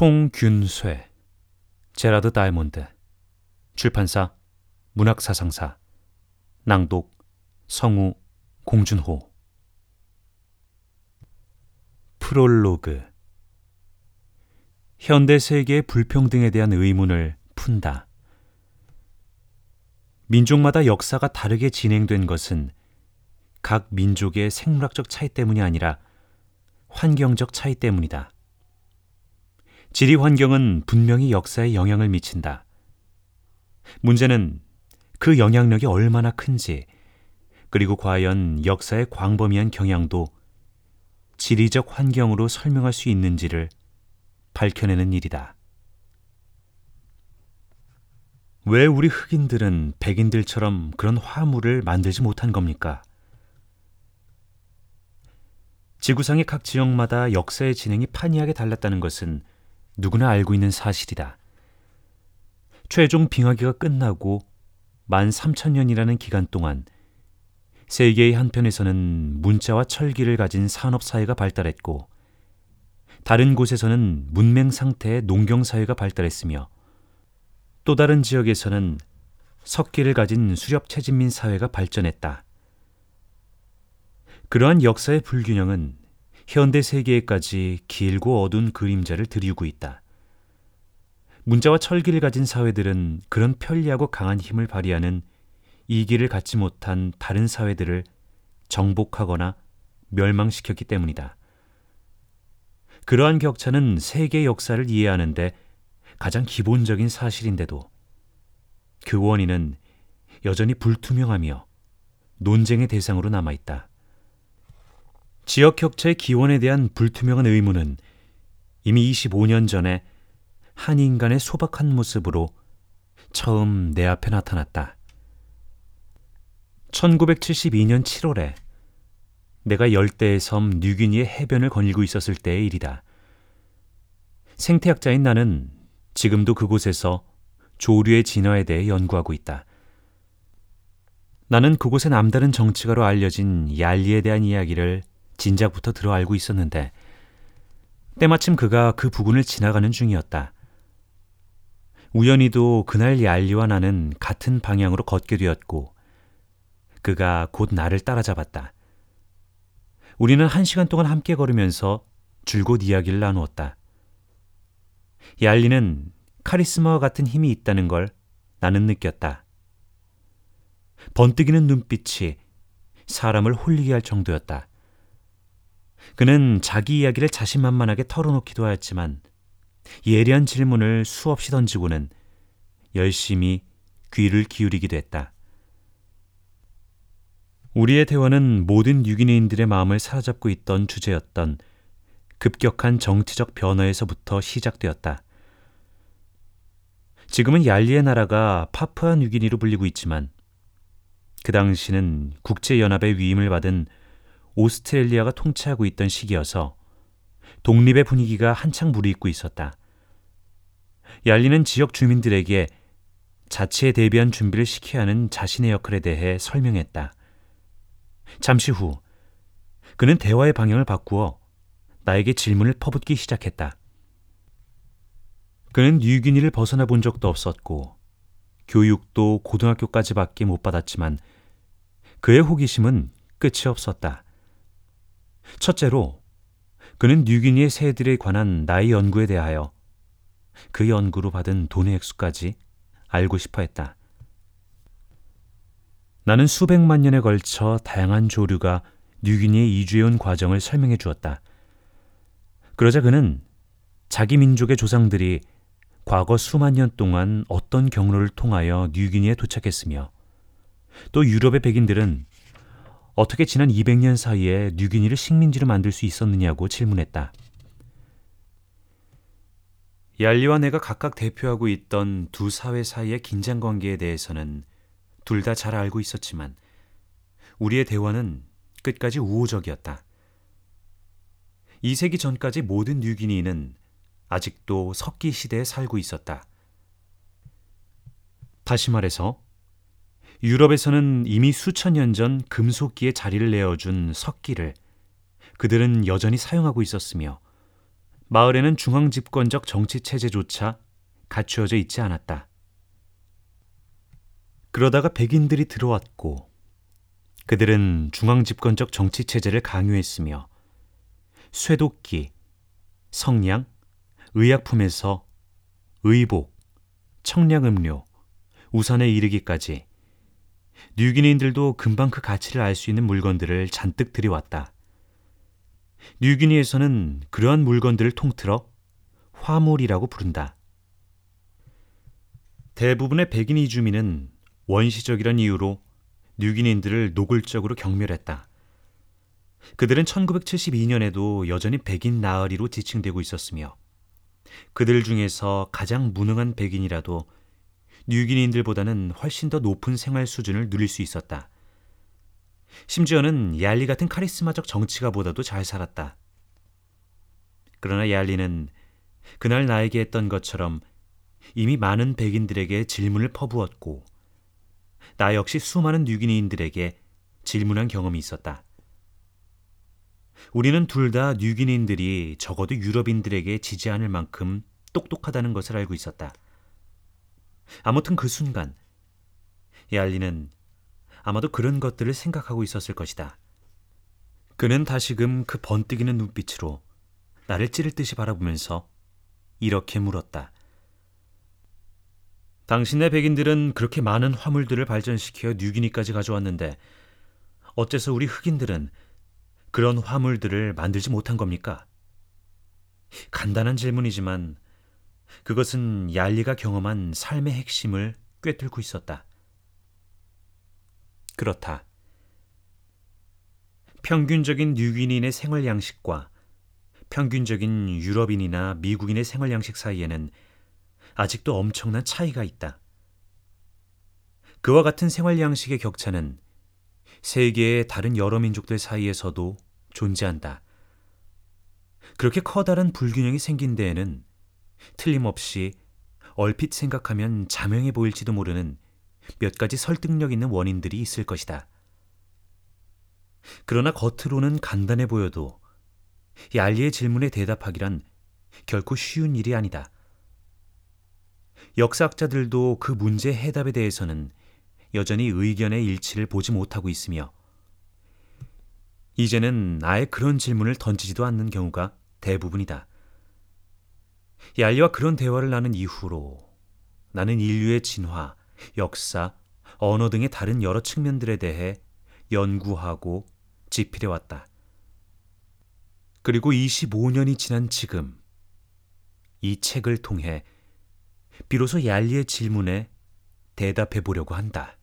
총균쇠 제라드 다이몬드 출판사 문학사상사 낭독 성우 공준호 프롤로그 현대 세계의 불평등에 대한 의문을 푼다. 민족마다 역사가 다르게 진행된 것은 각 민족의 생물학적 차이 때문이 아니라 환경적 차이 때문이다. 지리 환경은 분명히 역사에 영향을 미친다. 문제는 그 영향력이 얼마나 큰지, 그리고 과연 역사의 광범위한 경향도 지리적 환경으로 설명할 수 있는지를 밝혀내는 일이다. 왜 우리 흑인들은 백인들처럼 그런 화물을 만들지 못한 겁니까? 지구상의 각 지역마다 역사의 진행이 판이하게 달랐다는 것은 누구나 알고 있는 사실이다. 최종 빙하기가 끝나고 만 3천년이라는 기간 동안 세계의 한편에서는 문자와 철기를 가진 산업 사회가 발달했고 다른 곳에서는 문맹 상태의 농경 사회가 발달했으며 또 다른 지역에서는 석기를 가진 수렵 채진민 사회가 발전했다. 그러한 역사의 불균형은 현대 세계에까지 길고 어두운 그림자를 들이우고 있다. 문자와 철기를 가진 사회들은 그런 편리하고 강한 힘을 발휘하는 이기를 갖지 못한 다른 사회들을 정복하거나 멸망시켰기 때문이다. 그러한 격차는 세계 역사를 이해하는데 가장 기본적인 사실인데도 그 원인은 여전히 불투명하며 논쟁의 대상으로 남아있다. 지역 격차의 기원에 대한 불투명한 의문은 이미 25년 전에 한 인간의 소박한 모습으로 처음 내 앞에 나타났다. 1972년 7월에 내가 열대의 섬 뉴기니의 해변을 거닐고 있었을 때의 일이다. 생태학자인 나는 지금도 그곳에서 조류의 진화에 대해 연구하고 있다. 나는 그곳의 남다른 정치가로 알려진 얄리에 대한 이야기를 진작부터 들어 알고 있었는데 때마침 그가 그 부근을 지나가는 중이었다. 우연히도 그날 얄리와 나는 같은 방향으로 걷게 되었고 그가 곧 나를 따라잡았다. 우리는 한 시간 동안 함께 걸으면서 줄곧 이야기를 나누었다. 얄리는 카리스마와 같은 힘이 있다는 걸 나는 느꼈다. 번뜩이는 눈빛이 사람을 홀리게 할 정도였다. 그는 자기 이야기를 자신만만하게 털어놓기도 하였지만 예리한 질문을 수없이 던지고는 열심히 귀를 기울이기도 했다. 우리의 대화는 모든 유기인들의 마음을 사로잡고 있던 주제였던 급격한 정치적 변화에서부터 시작되었다. 지금은 얄리의 나라가 파푸아 뉴기니로 불리고 있지만 그 당시는 국제연합의 위임을 받은 오스트레일리아가 통치하고 있던 시기여서 독립의 분위기가 한창 무르익고 있었다. 얄리는 지역 주민들에게 자치에 대비한 준비를 시켜야 하는 자신의 역할에 대해 설명했다. 잠시 후 그는 대화의 방향을 바꾸어 나에게 질문을 퍼붓기 시작했다. 그는 뉴기니를 벗어나 본 적도 없었고 교육도 고등학교까지밖에 못 받았지만 그의 호기심은 끝이 없었다. 첫째로 그는 뉴기니의 새들에 관한 나의 연구에 대하여 그 연구로 받은 돈의 액수까지 알고 싶어 했다. 나는 수백만 년에 걸쳐 다양한 조류가 뉴기니에 이주해온 과정을 설명해 주었다. 그러자 그는 자기 민족의 조상들이 과거 수만 년 동안 어떤 경로를 통하여 뉴기니에 도착했으며 또 유럽의 백인들은 어떻게 지난 200년 사이에 뉴기니를 식민지로 만들 수 있었느냐고 질문했다. 얄리와 내가 각각 대표하고 있던 두 사회 사이의 긴장 관계에 대해서는 둘 다 잘 알고 있었지만 우리의 대화는 끝까지 우호적이었다. 2세기 전까지 모든 뉴기니는 아직도 석기 시대에 살고 있었다. 다시 말해서 유럽에서는 이미 수천 년 전 금속기에 자리를 내어준 석기를 그들은 여전히 사용하고 있었으며 마을에는 중앙 집권적 정치 체제조차 갖추어져 있지 않았다. 그러다가 백인들이 들어왔고 그들은 중앙 집권적 정치 체제를 강요했으며 쇠도끼, 성냥, 의약품에서 의복, 청량음료, 우산에 이르기까지 뉴기니인들도 금방 그 가치를 알 수 있는 물건들을 잔뜩 들여왔다. 뉴기니에서는 그러한 물건들을 통틀어 화물이라고 부른다. 대부분의 백인 이주민은 원시적이란 이유로 뉴기니인들을 노골적으로 경멸했다. 그들은 1972년에도 여전히 백인 나으리로 지칭되고 있었으며 그들 중에서 가장 무능한 백인이라도 뉴기니인들보다는 훨씬 더 높은 생활 수준을 누릴 수 있었다. 심지어는 얄리 같은 카리스마적 정치가보다도 잘 살았다. 그러나 얄리는 그날 나에게 했던 것처럼 이미 많은 백인들에게 질문을 퍼부었고 나 역시 수많은 뉴기니인들에게 질문한 경험이 있었다. 우리는 둘 다 뉴기니인들이 적어도 유럽인들에게 지지 않을 만큼 똑똑하다는 것을 알고 있었다. 아무튼 그 순간 얄리는 아마도 그런 것들을 생각하고 있었을 것이다. 그는 다시금 그 번뜩이는 눈빛으로 나를 찌를 듯이 바라보면서 이렇게 물었다. 당신네 백인들은 그렇게 많은 화물들을 발전시켜 뉴기니까지 가져왔는데 어째서 우리 흑인들은 그런 화물들을 만들지 못한 겁니까? 간단한 질문이지만 그것은 얄리가 경험한 삶의 핵심을 꿰뚫고 있었다. 그렇다. 평균적인 뉴기니인의 생활 양식과 평균적인 유럽인이나 미국인의 생활 양식 사이에는 아직도 엄청난 차이가 있다. 그와 같은 생활 양식의 격차는 세계의 다른 여러 민족들 사이에서도 존재한다. 그렇게 커다란 불균형이 생긴 데에는 틀림없이 얼핏 생각하면 자명해 보일지도 모르는 몇 가지 설득력 있는 원인들이 있을 것이다. 그러나 겉으로는 간단해 보여도 이 알리의 질문에 대답하기란 결코 쉬운 일이 아니다. 역사학자들도 그 문제 해답에 대해서는 여전히 의견의 일치를 보지 못하고 있으며 이제는 아예 그런 질문을 던지지도 않는 경우가 대부분이다. 얄리와 그런 대화를 나눈 이후로 나는 인류의 진화, 역사, 언어 등의 다른 여러 측면들에 대해 연구하고 지필해 왔다. 그리고 25년이 지난 지금 이 책을 통해 비로소 얄리의 질문에 대답해 보려고 한다.